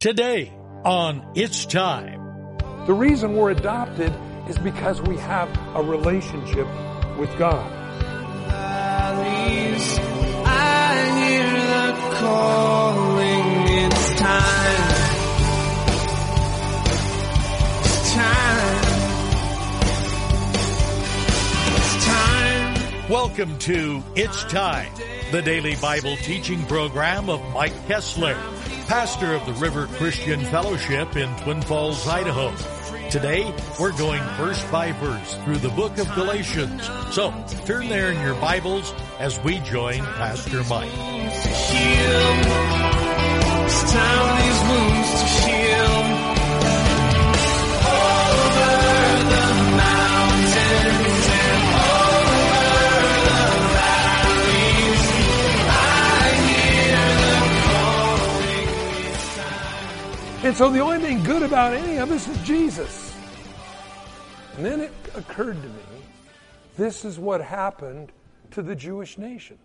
Today on It's Time. The reason we're adopted is because we have a relationship with God. I hear the calling. It's time. It's time. It's time. Welcome to It's Time, the daily Bible teaching program of Mike Kestler, pastor of the River Christian Fellowship in Twin Falls, Idaho. Today, we're going verse by verse through the book of Galatians. So, turn there in your Bibles as we join Pastor Mike. So the only thing good about any of us is Jesus. And then it occurred to me this is what happened to the Jewish nation.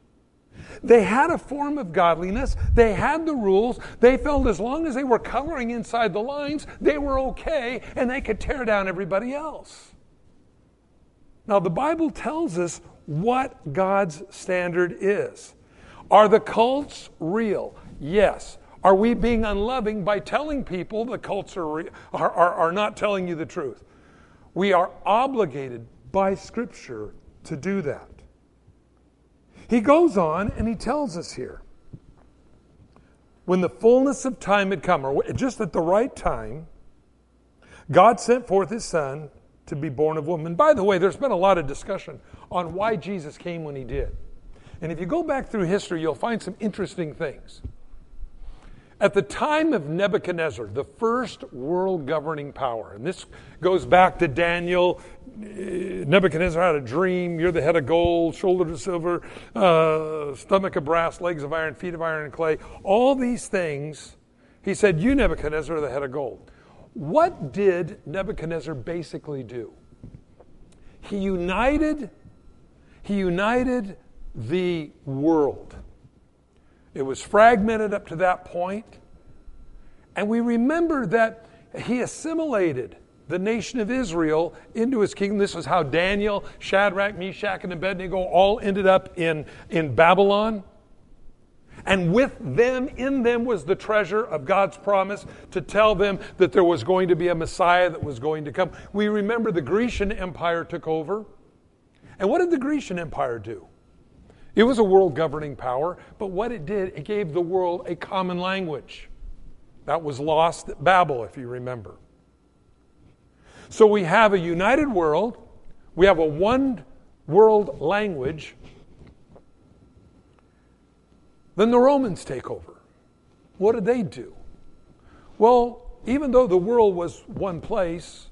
They had a form of godliness, they had the rules, they felt as long as they were coloring inside the lines, they were okay, and they could tear down everybody else. Now, the Bible tells us what God's standard is. Are the cults real? Yes. Are we being unloving by telling people the cults are, are, are, are not telling you the truth? We are obligated by Scripture to do that. He goes on and he tells us here when the fullness of time had come, or just at the right time, God sent forth his son to be born of woman. By the way, there's been a lot of discussion on why Jesus came when he did. And if you go back through history, you'll find some interesting things. At the time of Nebuchadnezzar, the first world governing power, and this goes back to Daniel. eh, Nebuchadnezzar had a dream. You're the head of gold, shoulder of silver, uh, stomach of brass, legs of iron, feet of iron and clay. All these things, he said, You, Nebuchadnezzar, are the head of gold. What did Nebuchadnezzar basically do? He united, he united the world. It was fragmented up to that point. And we remember that he assimilated the nation of Israel into his kingdom. This is how Daniel, Shadrach, Meshach, and Abednego all ended up in, in Babylon. And with them, in them, was the treasure of God's promise to tell them that there was going to be a Messiah that was going to come. We remember the Grecian Empire took over. And what did the Grecian Empire do? It was a world governing power, but what it did, it gave the world a common language. That was lost at Babel, if you remember. So we have a united world, we have a one world language. Then the Romans take over. What did they do? Well, even though the world was one place,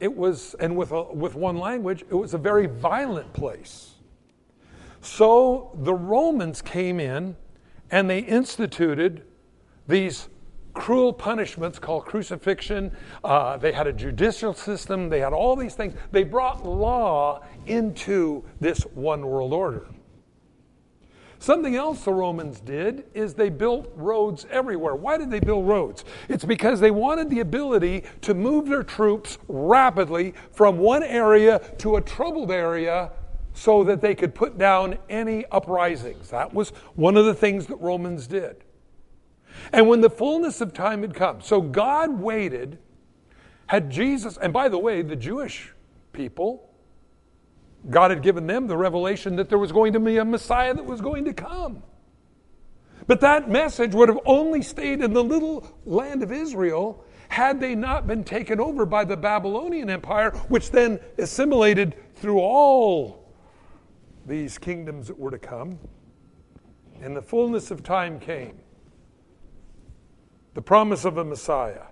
it was, and with, a, with one language, it was a very violent place. So the Romans came in and they instituted these cruel punishments called crucifixion. Uh, they had a judicial system. They had all these things. They brought law into this one world order. Something else the Romans did is they built roads everywhere. Why did they build roads? It's because they wanted the ability to move their troops rapidly from one area to a troubled area so that they could put down any uprisings. That was one of the things that Romans did. And when the fullness of time had come, so God waited, had Jesus, and by the way, the Jewish people, God had given them the revelation that there was going to be a Messiah that was going to come. But that message would have only stayed in the little land of Israel had they not been taken over by the Babylonian Empire, which then assimilated through all these kingdoms that were to come. And the fullness of time came. The promise of a Messiah,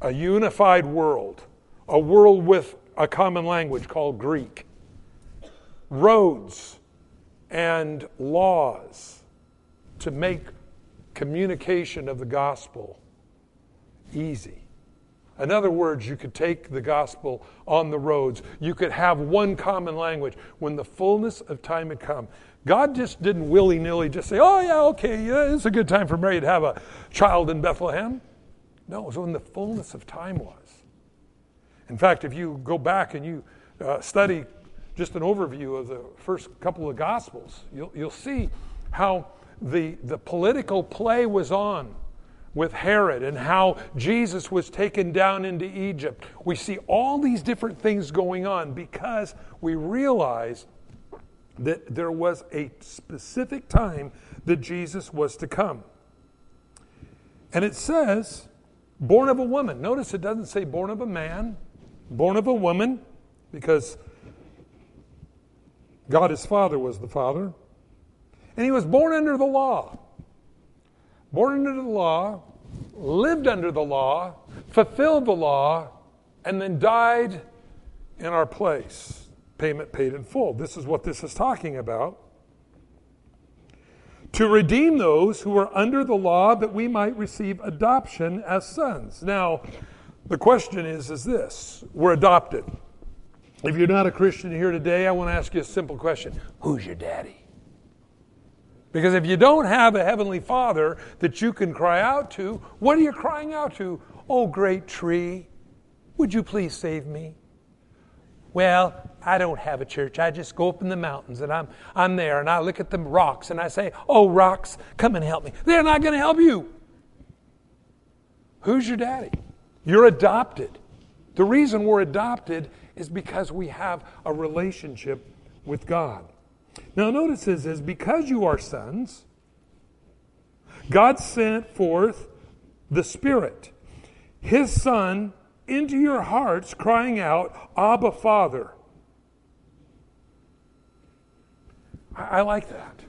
a unified world, a world with a common language called Greek, roads and laws to make communication of the gospel easy. In other words, you could take the gospel on the roads. You could have one common language. When the fullness of time had come, God just didn't willy nilly just say, oh, yeah, okay, yeah, it's a good time for Mary to have a child in Bethlehem. No, it was when the fullness of time was. In fact, if you go back and you uh, study just an overview of the first couple of Gospels, you'll, you'll see how the, the political play was on with Herod and how Jesus was taken down into Egypt. We see all these different things going on because we realize that there was a specific time that Jesus was to come. And it says, born of a woman. Notice it doesn't say born of a man, born of a woman, because God his Father was the Father. And he was born under the law. Born under the law, lived under the law, fulfilled the law, and then died in our place. Payment paid in full. This is what this is talking about. To redeem those who are under the law that we might receive adoption as sons. Now, the question is is this we're adopted. If you're not a Christian here today, I want to ask you a simple question Who's your daddy? Because if you don't have a heavenly father that you can cry out to, what are you crying out to? Oh, great tree, would you please save me? Well, I don't have a church. I just go up in the mountains and I'm, I'm there and I look at the rocks and I say, Oh, rocks, come and help me. They're not going to help you. Who's your daddy? You're adopted. The reason we're adopted is because we have a relationship with God. Now, notice this says, because you are sons, God sent forth the Spirit, His Son, into your hearts, crying out, Abba, Father. I, I like that.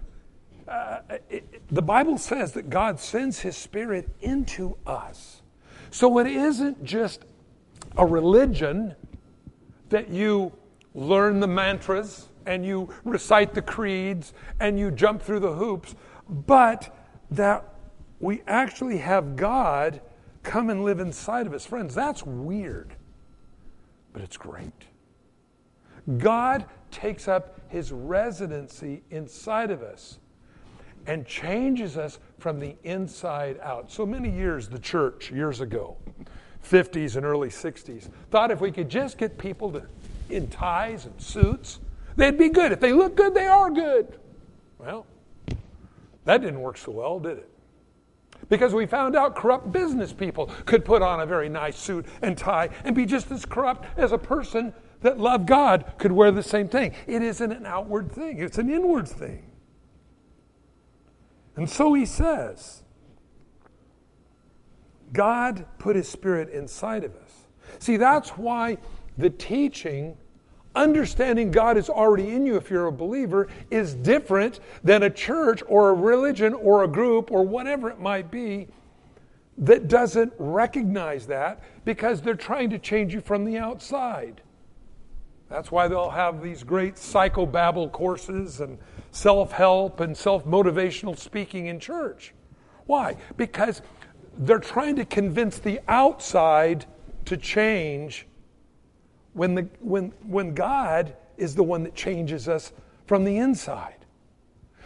Uh, it, the Bible says that God sends His Spirit into us. So it isn't just a religion that you learn the mantras and you recite the creeds and you jump through the hoops, but that we actually have God come and live inside of us. Friends, that's weird, but it's great. God takes up his residency inside of us and changes us from the inside out. So many years, the church, years ago, 50s and early 60s, thought if we could just get people to, in ties and suits, they'd be good. If they look good, they are good. Well, that didn't work so well, did it? Because we found out corrupt business people could put on a very nice suit and tie and be just as corrupt as a person that loved God could wear the same thing. It isn't an outward thing, it's an inward thing. And so he says, God put his spirit inside of us. See, that's why the teaching, understanding God is already in you if you're a believer, is different than a church or a religion or a group or whatever it might be that doesn't recognize that because they're trying to change you from the outside. That's why they'll have these great psychobabble courses and self help and self motivational speaking in church. Why? Because they're trying to convince the outside to change when, the, when, when God is the one that changes us from the inside.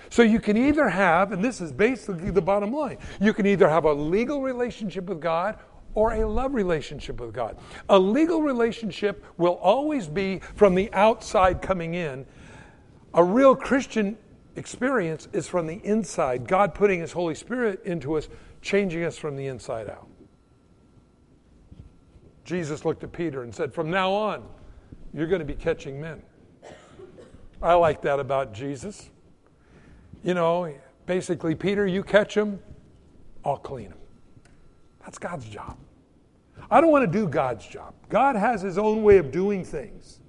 So you can either have, and this is basically the bottom line, you can either have a legal relationship with God or a love relationship with God. A legal relationship will always be from the outside coming in. A real Christian experience is from the inside, God putting His Holy Spirit into us changing us from the inside out. Jesus looked at Peter and said, From now on, you're going to be catching men. I like that about Jesus. You know, basically, Peter, you catch them, I'll clean them. That's God's job. I don't want to do God's job. God has His own way of doing things.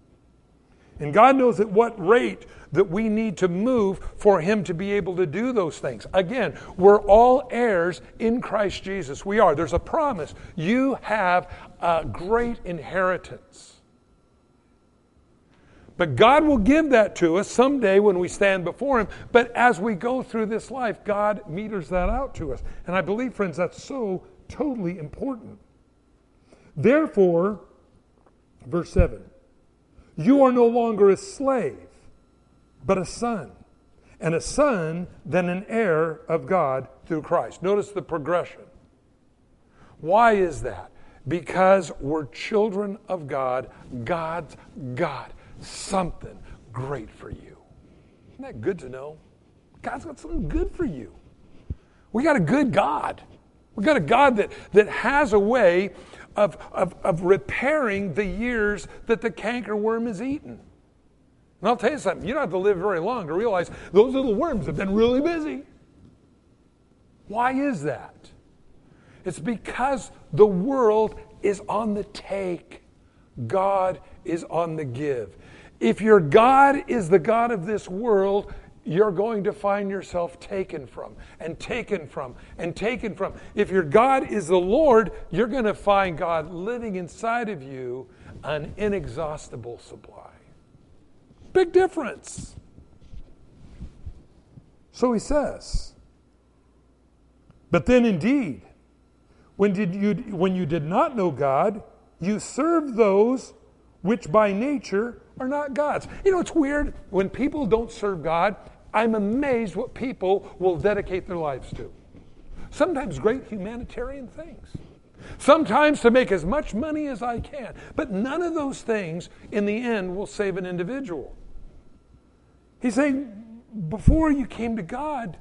And God knows at what rate that we need to move for Him to be able to do those things. Again, we're all heirs in Christ Jesus. We are. There's a promise. You have a great inheritance. But God will give that to us someday when we stand before Him. But as we go through this life, God meters that out to us. And I believe, friends, that's so totally important. Therefore, verse 7 you are no longer a slave, but a son. and a son, then an heir of God through Christ. Notice the progression. Why is that? Because we're children of God. God's got something great for you. Isn't that good to know? God's got something good for you. We got a good God. We got a God that, that has a way of, of, of repairing the years that the cankerworm has eaten. And I'll tell you something, you don't have to live very long to realize those little worms have been really busy. Why is that? It's because the world is on the take, God is on the give. If your God is the God of this world, you're going to find yourself taken from and taken from and taken from. If your God is the Lord, you're going to find God living inside of you an inexhaustible supply. Big difference. So he says, but then indeed, when, did you, when you did not know God, you served those which by nature are not God's. You know, it's weird when people don't serve God, I'm amazed what people will dedicate their lives to. Sometimes great humanitarian things. Sometimes to make as much money as I can. But none of those things in the end will save an individual. He's saying, before you came to God,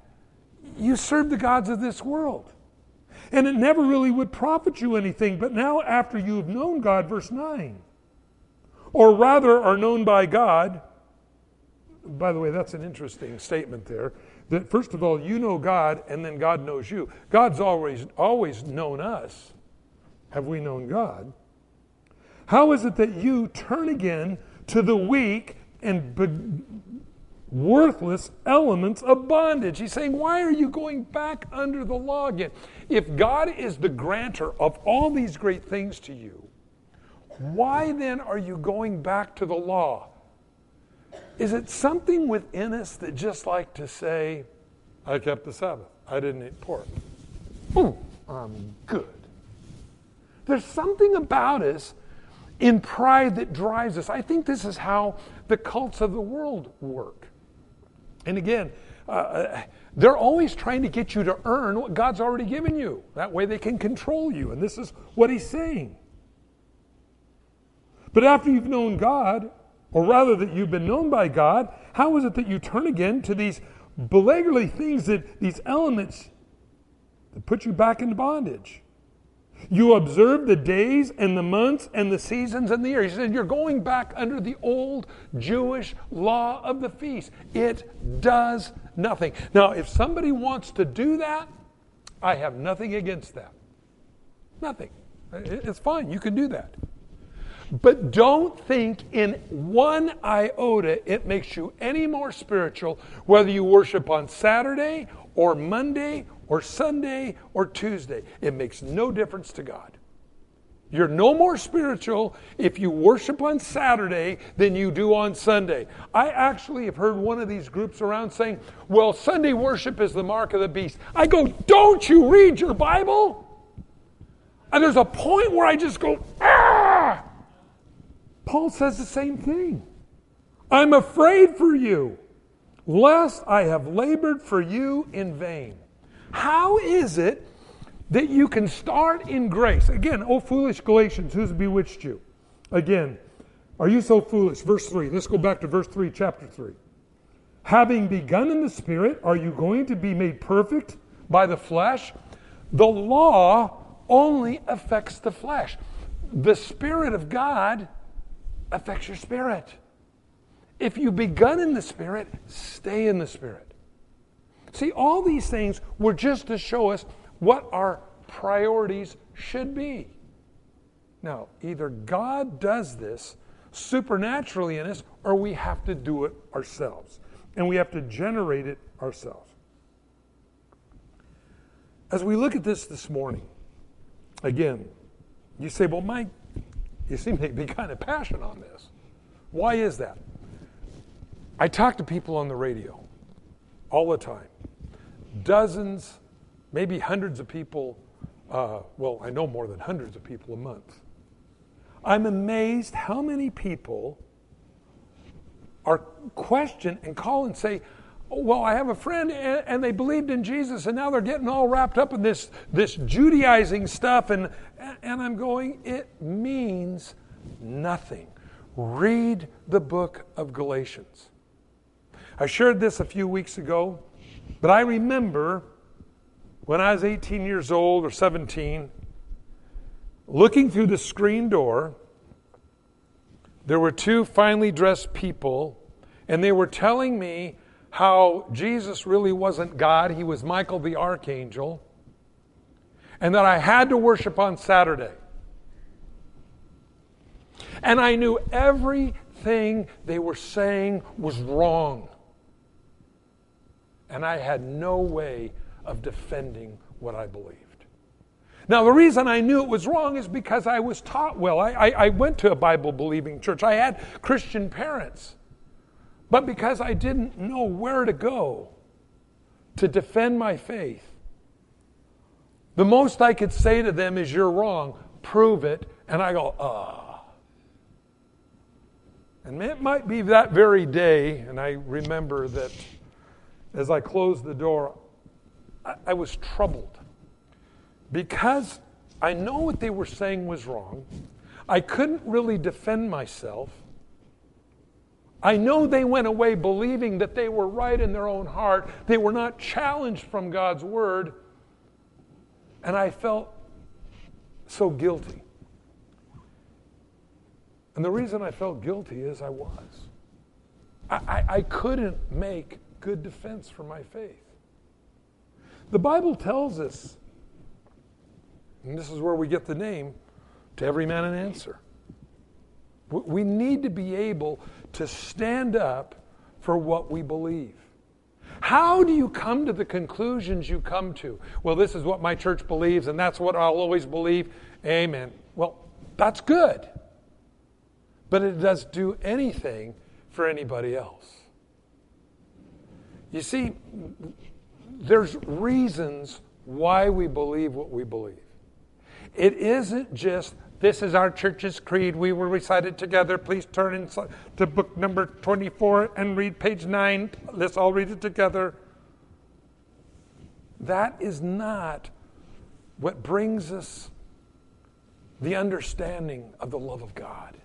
you served the gods of this world. And it never really would profit you anything. But now, after you've known God, verse 9, or rather are known by God, by the way, that's an interesting statement there. That first of all, you know God, and then God knows you. God's always always known us. Have we known God? How is it that you turn again to the weak and be- worthless elements of bondage? He's saying, why are you going back under the law again? If God is the grantor of all these great things to you, why then are you going back to the law? Is it something within us that just like to say, I kept the Sabbath, I didn't eat pork? Ooh, I'm good. There's something about us in pride that drives us. I think this is how the cults of the world work. And again, uh, uh they're always trying to get you to earn what God's already given you. That way they can control you. And this is what he's saying. But after you've known God, or rather that you've been known by God, how is it that you turn again to these beggarly things, that these elements that put you back into bondage? You observe the days and the months and the seasons and the years. He said, You're going back under the old Jewish law of the feast. It does nothing. Now, if somebody wants to do that, I have nothing against that. Nothing. It's fine. You can do that. But don't think in one iota it makes you any more spiritual whether you worship on Saturday or Monday or Sunday or Tuesday. It makes no difference to God. You're no more spiritual if you worship on Saturday than you do on Sunday. I actually have heard one of these groups around saying, well, Sunday worship is the mark of the beast. I go, don't you read your Bible? And there's a point where I just go, ah! Paul says the same thing. I'm afraid for you, lest I have labored for you in vain. How is it that you can start in grace? Again, oh foolish Galatians, who's bewitched you? Again, are you so foolish? Verse 3. Let's go back to verse 3, chapter 3. Having begun in the Spirit, are you going to be made perfect by the flesh? The law only affects the flesh. The Spirit of God affects your spirit. If you begun in the Spirit, stay in the Spirit. See, all these things were just to show us what our priorities should be. Now, either God does this supernaturally in us, or we have to do it ourselves. And we have to generate it ourselves. As we look at this this morning, again, you say, well, Mike, you seem to be kind of passionate on this. Why is that? I talk to people on the radio all the time. Dozens, maybe hundreds of people, uh, well, I know more than hundreds of people a month. I'm amazed how many people are question and call and say, well, I have a friend and, and, they believed in Jesus and now they're getting all wrapped up in this, this Judaizing stuff. And, and I'm going, it means nothing. Read the book of Galatians. I shared this a few weeks ago, but I remember when I was 18 years old or 17, looking through the screen door, there were two finely dressed people, and they were telling me how Jesus really wasn't God, he was Michael the archangel, and that I had to worship on Saturday. And I knew everything they were saying was wrong. And I had no way of defending what I believed. Now, the reason I knew it was wrong is because I was taught well. I, I, I went to a Bible believing church, I had Christian parents. But because I didn't know where to go to defend my faith, the most I could say to them is, You're wrong, prove it. And I go, Ah. And it might be that very day, and I remember that as I closed the door, I, I was troubled because I know what they were saying was wrong. I couldn't really defend myself. I know they went away believing that they were right in their own heart. They were not challenged from God's word. And I felt so guilty. And the reason I felt guilty is I was. I, I, I couldn't make good defense for my faith. The Bible tells us, and this is where we get the name, to every man an answer. We need to be able to stand up for what we believe. How do you come to the conclusions you come to? Well, this is what my church believes, and that's what I'll always believe. Amen. Well, that's good. But it doesn't do anything for anybody else. You see, there's reasons why we believe what we believe. It isn't just this is our church's creed. We will recite it together. Please turn to book number 24 and read page 9. Let's all read it together. That is not what brings us the understanding of the love of God.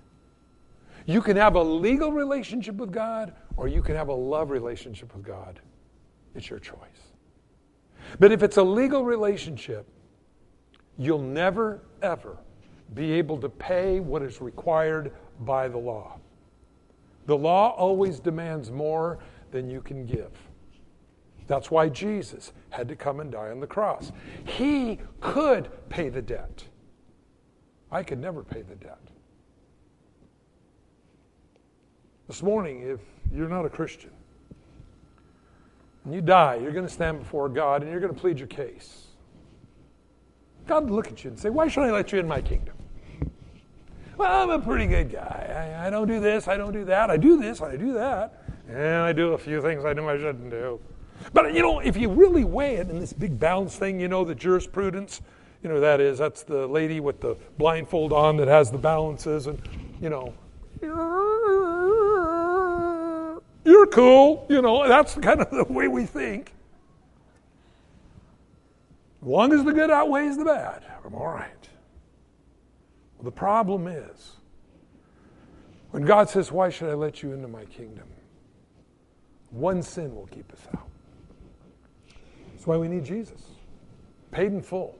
You can have a legal relationship with God, or you can have a love relationship with God. It's your choice. But if it's a legal relationship, you'll never, ever be able to pay what is required by the law. The law always demands more than you can give. That's why Jesus had to come and die on the cross. He could pay the debt. I could never pay the debt. This morning, if you're not a Christian, and you die, you're going to stand before God and you're going to plead your case. God will look at you and say, Why should I let you in my kingdom? Well, I'm a pretty good guy. I, I don't do this, I don't do that. I do this, I do that. And I do a few things I know I shouldn't do. But, you know, if you really weigh it in this big balance thing, you know, the jurisprudence, you know, that is, that's the lady with the blindfold on that has the balances, and, you know, you're cool. You know, that's kind of the way we think. As long as the good outweighs the bad, I'm all right. Well, the problem is when God says, Why should I let you into my kingdom? One sin will keep us out. That's why we need Jesus, paid in full.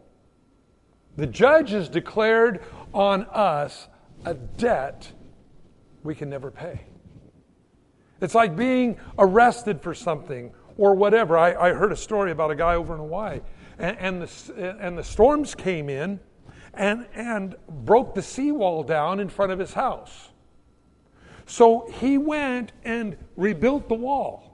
The judge has declared on us a debt we can never pay. It's like being arrested for something or whatever. I, I heard a story about a guy over in Hawaii, and, and, the, and the storms came in and, and broke the seawall down in front of his house. So he went and rebuilt the wall.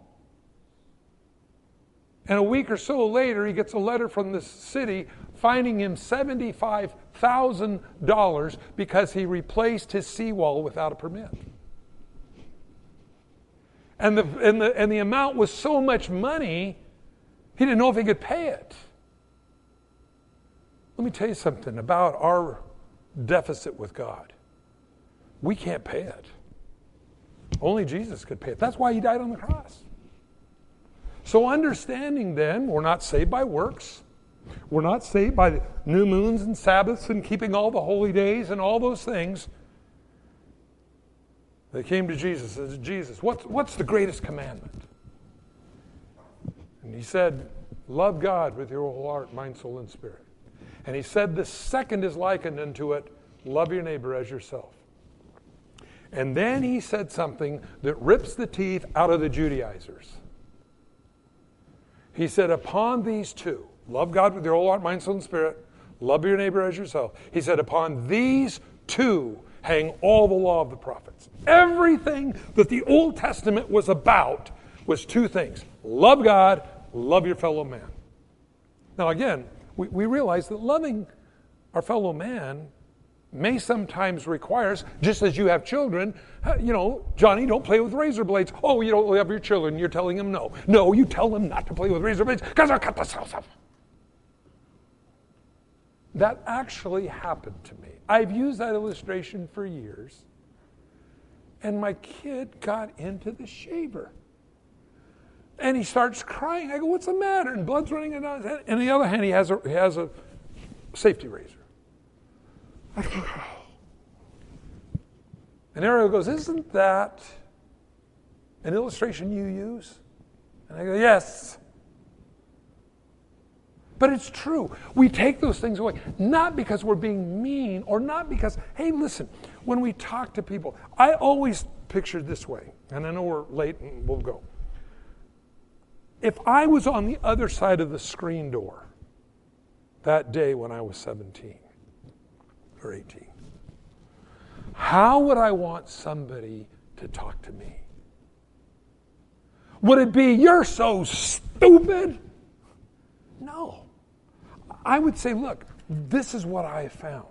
And a week or so later, he gets a letter from the city finding him $75,000 because he replaced his seawall without a permit. And the, and, the, and the amount was so much money, he didn't know if he could pay it. Let me tell you something about our deficit with God. We can't pay it. Only Jesus could pay it. That's why he died on the cross. So, understanding then, we're not saved by works. We're not saved by new moons and Sabbaths and keeping all the holy days and all those things. They came to Jesus and said, Jesus, what's, what's the greatest commandment? And he said, Love God with your whole heart, mind, soul, and spirit. And he said, The second is likened unto it love your neighbor as yourself. And then he said something that rips the teeth out of the Judaizers. He said, Upon these two, love God with your whole heart, mind, soul, and spirit, love your neighbor as yourself. He said, Upon these two hang all the law of the prophets. Everything that the Old Testament was about was two things love God, love your fellow man. Now, again, we, we realize that loving our fellow man may sometimes require us, just as you have children, uh, you know, Johnny, don't play with razor blades. Oh, you don't love your children. You're telling them no. No, you tell them not to play with razor blades because they'll cut themselves off. That actually happened to me. I've used that illustration for years, and my kid got into the shaver. And he starts crying. I go, What's the matter? And blood's running down his head. And on the other hand, he has a, he has a safety razor. I go, oh. And Ariel goes, Isn't that an illustration you use? And I go, Yes. But it's true. We take those things away, not because we're being mean or not because, hey, listen, when we talk to people, I always pictured this way, and I know we're late and we'll go. If I was on the other side of the screen door that day when I was 17 or 18, how would I want somebody to talk to me? Would it be, you're so stupid? No. I would say, look, this is what I have found.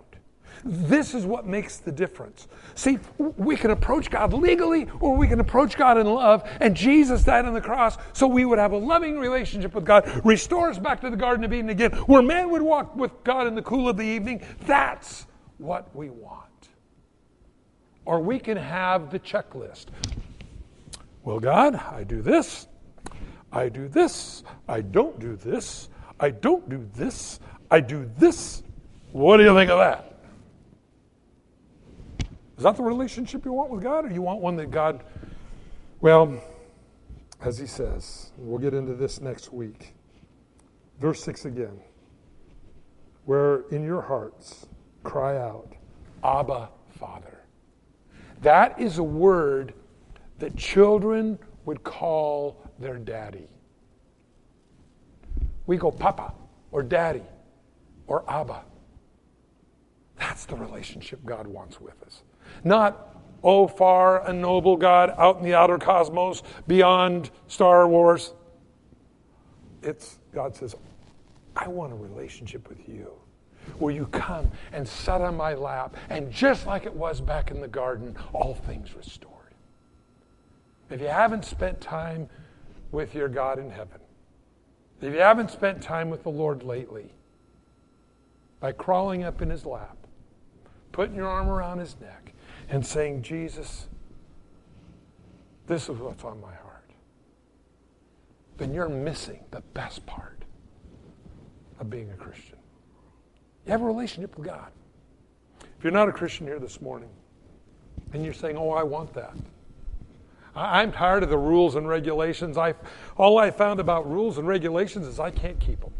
This is what makes the difference. See, we can approach God legally or we can approach God in love, and Jesus died on the cross so we would have a loving relationship with God, restore us back to the Garden of Eden again, where man would walk with God in the cool of the evening. That's what we want. Or we can have the checklist. Well, God, I do this, I do this, I don't do this, I don't do this, I do this. What do you think of that? Is that the relationship you want with God, or you want one that God, well, as he says, we'll get into this next week. Verse 6 again. Where in your hearts cry out, Abba, Father. That is a word that children would call their daddy. We go Papa or Daddy or Abba. That's the relationship God wants with us. Not, oh, far and noble God out in the outer cosmos beyond Star Wars. It's, God says, I want a relationship with you where you come and sit on my lap, and just like it was back in the garden, all things restored. If you haven't spent time with your God in heaven, if you haven't spent time with the Lord lately, by crawling up in his lap, putting your arm around his neck, and saying, Jesus, this is what's on my heart, then you're missing the best part of being a Christian. You have a relationship with God. If you're not a Christian here this morning, and you're saying, Oh, I want that. I'm tired of the rules and regulations. I, all I found about rules and regulations is I can't keep them.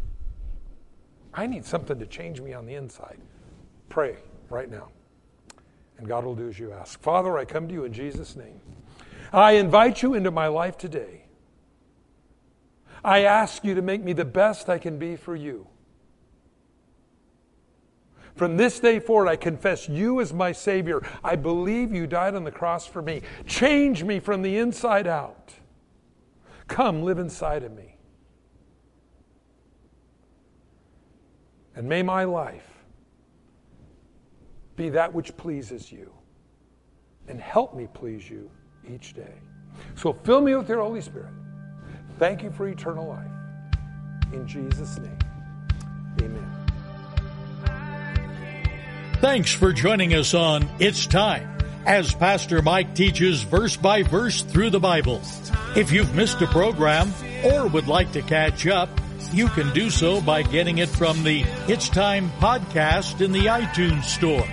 I need something to change me on the inside. Pray right now and God will do as you ask. Father, I come to you in Jesus' name. I invite you into my life today. I ask you to make me the best I can be for you. From this day forward, I confess you as my Savior. I believe you died on the cross for me. Change me from the inside out. Come, live inside of me. And may my life be that which pleases you. And help me please you each day. So fill me with your Holy Spirit. Thank you for eternal life. In Jesus' name, amen. Thanks for joining us on It's Time as Pastor Mike teaches verse by verse through the Bible. If you've missed a program, or would like to catch up, you can do so by getting it from the It's Time podcast in the iTunes Store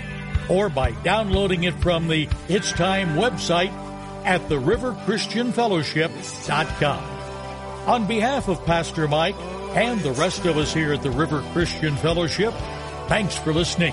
or by downloading it from the It's Time website at theriverchristianfellowship.com. On behalf of Pastor Mike and the rest of us here at the River Christian Fellowship, thanks for listening